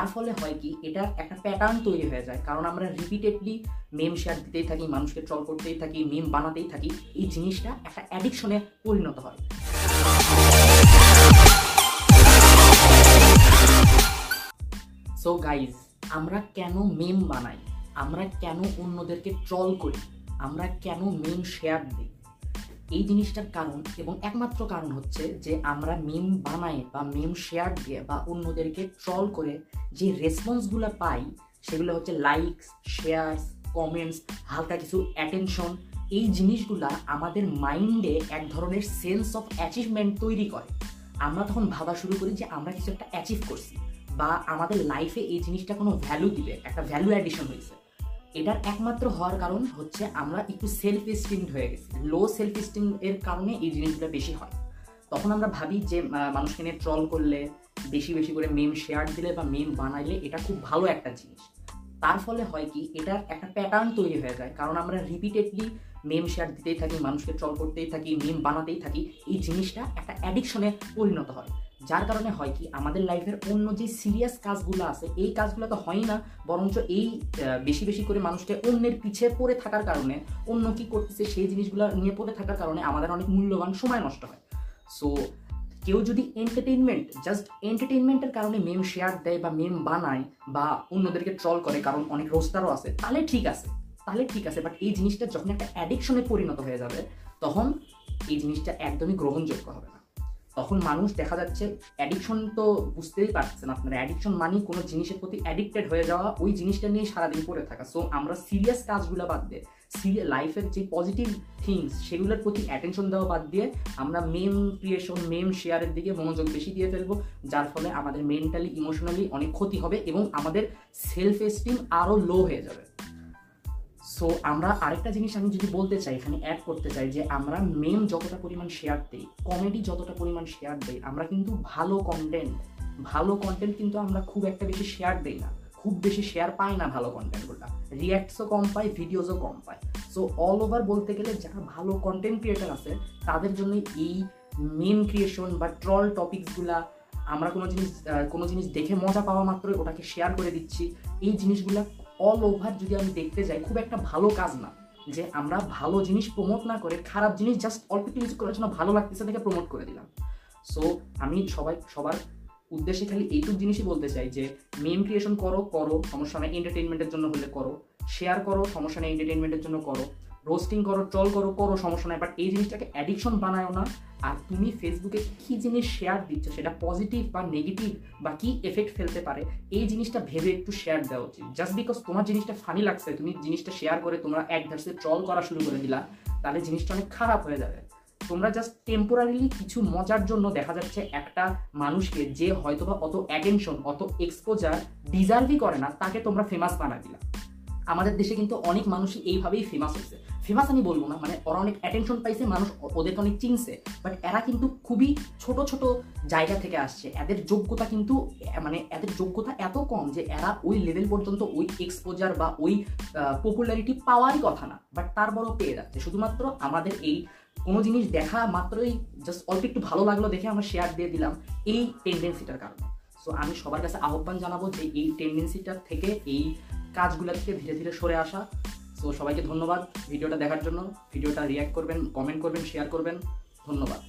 তার ফলে হয় কি এটা একটা প্যাটার্ন তৈরি হয়ে যায়। কারণ আমরা রিপিটেডলি মেম শেয়ার দিতেই থাকি, মানুষকে ট্রল করতেই থাকি মেম বানাতেই থাকি, এই জিনিসটা একটা অ্যাডিকশনে পরিণত হয়। সো গাইজ আমরা কেন মেম বানাই? আমরা কেন অন্যদেরকে ট্রল করি? আমরা কেন মেম শেয়ার দিই? এই জিনিসটার কারণ এবং একমাত্র কারণ হচ্ছে যে আমরা মেম বানাই বা মেম শেয়ার দিয়ে বা অন্যদেরকে ট্রল করে যে রেসপন্সগুলো পাই, সেগুলো হচ্ছে লাইকস শেয়ারস কমেন্টস হালকা কিছু অ্যাটেনশন এই জিনিসগুলা আমাদের মাইন্ডে এক ধরনের সেন্স অফ অ্যাচিভমেন্ট তৈরি করে। আমরা তখন ভাবা শুরু করি যে আমরা কিছু একটা অ্যাচিভ করছি বা আমাদের লাইফে এই জিনিসটা কোনো ভ্যালু দিবে, একটা ভ্যালু অ্যাডিশন হয়েছে। এটার একমাত্র হওয়ার কারণ হচ্ছে আমরা একটু সেলফ এস্টিম হয়ে গেছি। লো সেলফ এস্টিম এর কারণে এই জিনিসগুলো বেশি হয়। তখন আমরা ভাবি যে মানুষকে নিয়ে ট্রল করলে, বেশি বেশি করে মেম শেয়ার দিলে বা মেম বানাইলে এটা খুব ভালো একটা জিনিস। তার ফলে হয় কি, এটার একটা প্যাটার্ন তৈরি হয়ে যায়। কারণ আমরা রিপিটেডলি মেম শেয়ার দিতেই থাকি, মানুষকে ট্রল করতেই থাকি মেম বানাতেই থাকি, এই জিনিসটা একটা অ্যাডিকশনে পরিণত হয়। যার কারণে হয় কি, আমাদের লাইফের অন্য যে সিরিয়াস কাজগুলো আছে, এই কাজগুলো তো হয় না, বরঞ্চ এই বেশি বেশি করে মানুষকে অন্যের পিছে পড়ে থাকার কারণে, অন্য কি করতেছে সেই জিনিসগুলো নিয়ে পড়ে থাকার কারণে আমাদের অনেক মূল্যবান সময় নষ্ট হয়। সো কেউ যদি এন্টারটেইনমেন্ট জাস্ট এন্টারটেইনমেন্টের কারণে মেম শেয়ার দেয় বা মেম বানায় বা অন্যদেরকে ট্রল করে, কারণ অনেক রোস্টারও আছে, তাহলে ঠিক আছে, তাহলে ঠিক আছে বাট এই জিনিসটা যখন একটা অ্যাডিকশনে পরিণত হয়ে যাবে, তখন এই জিনিসটা একদমই গ্রহণযোগ্য হবে না। তখন মানুষ দেখা যাচ্ছে অ্যাডিকশন তো বুঝতেই পারছেন আপনারা। অ্যাডিকশন মানে কোনো জিনিসের প্রতি অ্যাডিক্টেড হয়ে যাওয়া, ওই জিনিসটা নিয়ে সারাদিন পড়ে থাকা। সো আমরা সিরিয়াস কাজগুলো বাদ দিয়ে সিরিয়াস লাইফের যে পজিটিভ থিংস সেগুলোর প্রতি অ্যাটেনশন দেওয়া বাদ দিয়ে আমরা মেম ক্রিয়েশন মেম শেয়ারের দিকে মনোযোগ বেশি দিয়ে ফেলব, যার ফলে আমাদের মেন্টালি ইমোশনালি অনেক ক্ষতি হবে এবং আমাদের সেলফ এস্টিম আরও লো হয়ে যাবে। সো আমরা আরেকটা জিনিস আমি যদি বলতে চাই, এখানে অ্যাড করতে চাই যে আমরা মেম যতটা পরিমাণ শেয়ার দেই কমেডি যতটা পরিমাণ শেয়ার দেই, আমরা কিন্তু ভালো কন্টেন্ট ভালো কন্টেন্ট কিন্তু আমরা খুব একটা বেশি শেয়ার দেই না। খুব বেশি শেয়ার পাই না ভালো কন্টেন্টগুলো রিয়াক্টসও কম পাই ভিডিওসও কম পাই। সো অল ওভার বলতে গেলে যারা ভালো কন্টেন্ট ক্রিয়েটার আছে, তাদের জন্য এই মেম ক্রিয়েশন বা ট্রল টপিকসগুলা আমরা কোনো জিনিস কোনো জিনিস দেখে মজা পাওয়া মাত্রই ওটাকে শেয়ার করে দিচ্ছি। এই জিনিসগুলা অল ওভার যদি আমি দেখতে যাই, খুব একটা ভালো কাজ না। যে আমরা ভালো জিনিস প্রমোট না করে, খারাপ জিনিস জাস্ট অল্প একটু ইউজ করার জন্য ভালো লাগতেছে দেখে প্রমোট করে দিলাম। সো আমি সবাই, সবার উদ্দেশ্যে খালি এইটুক জিনিসই বলতে চাই যে মেম ক্রিয়েশন করো করো, সমস্যা নেই এন্টারটেনমেন্টের জন্য হলে করো। শেয়ার করো, সমস্যা নেই এন্টারটেনমেন্টের জন্য করো। রোস্টিং করো ট্রল করো করো, সমস্যা নাই। বাট এই জিনিসটাকে অ্যাডিকশন বানায়ও না। আর তুমি ফেসবুকে কী জিনিস শেয়ার দিচ্ছ, সেটা পজিটিভ বা নেগেটিভ বা কী এফেক্ট ফেলতে পারে, এই জিনিসটা ভেবে একটু শেয়ার দেওয়া উচিত। জাস্ট বিকজ তোমার জিনিসটা ফানি লাগছে, তুমি জিনিসটা শেয়ার করে তোমরা এক ধার্সে ট্রল করা শুরু করে দিলা, তাহলে জিনিসটা অনেক খারাপ হয়ে যাবে। তোমরা জাস্ট টেম্পোরারিলি কিছু মজার জন্য দেখা যাচ্ছে একটা মানুষকে যে হয়তোবা অত অ্যাটেনশন অত এক্সপোজার ডিজার্ভই করে না, তাকে তোমরা ফেমাস বানা দিলা। আমাদের দেশে কিন্তু অনেক মানুষই এইভাবেই ফেমাস হয়েছে। ফেমাস আমি বলব না মানে ওরা অনেক অ্যাটেনশন পাইছে, মানুষ ও- ওদেরকে অনেক চিনছে বাট এরা কিন্তু খুবই ছোট ছোট জায়গা থেকে আসছে। এদের যোগ্যতা কিন্তু মানে এদের যোগ্যতা এত কম যে এরা ওই লেভেল পর্যন্ত ওই এক্সপোজার বা ওই পপুলারিটি পাওয়ারই কথা না। বাট তার বড় পেয়ে যাচ্ছে। শুধুমাত্র আমাদের এই কোনো জিনিস দেখা মাত্রই জাস্ট অল্প একটু ভালো লাগল দেখে আমরা শেয়ার দিয়ে দিলাম এই টেন্ডেন্সিটার কারণে। সো আমি সবার কাছে আহ্বান জানাব যে এই টেন্ডেন্সিটার থেকে এই কাজগুলো থেকে ধীরে ধীরে সরে আসা। সো সবাইকে ধন্যবাদ ভিডিওটা দেখার জন্য। ভিডিওটা রিয়্যাক্ট করবেন কমেন্ট করবেন শেয়ার করবেন। ধন্যবাদ।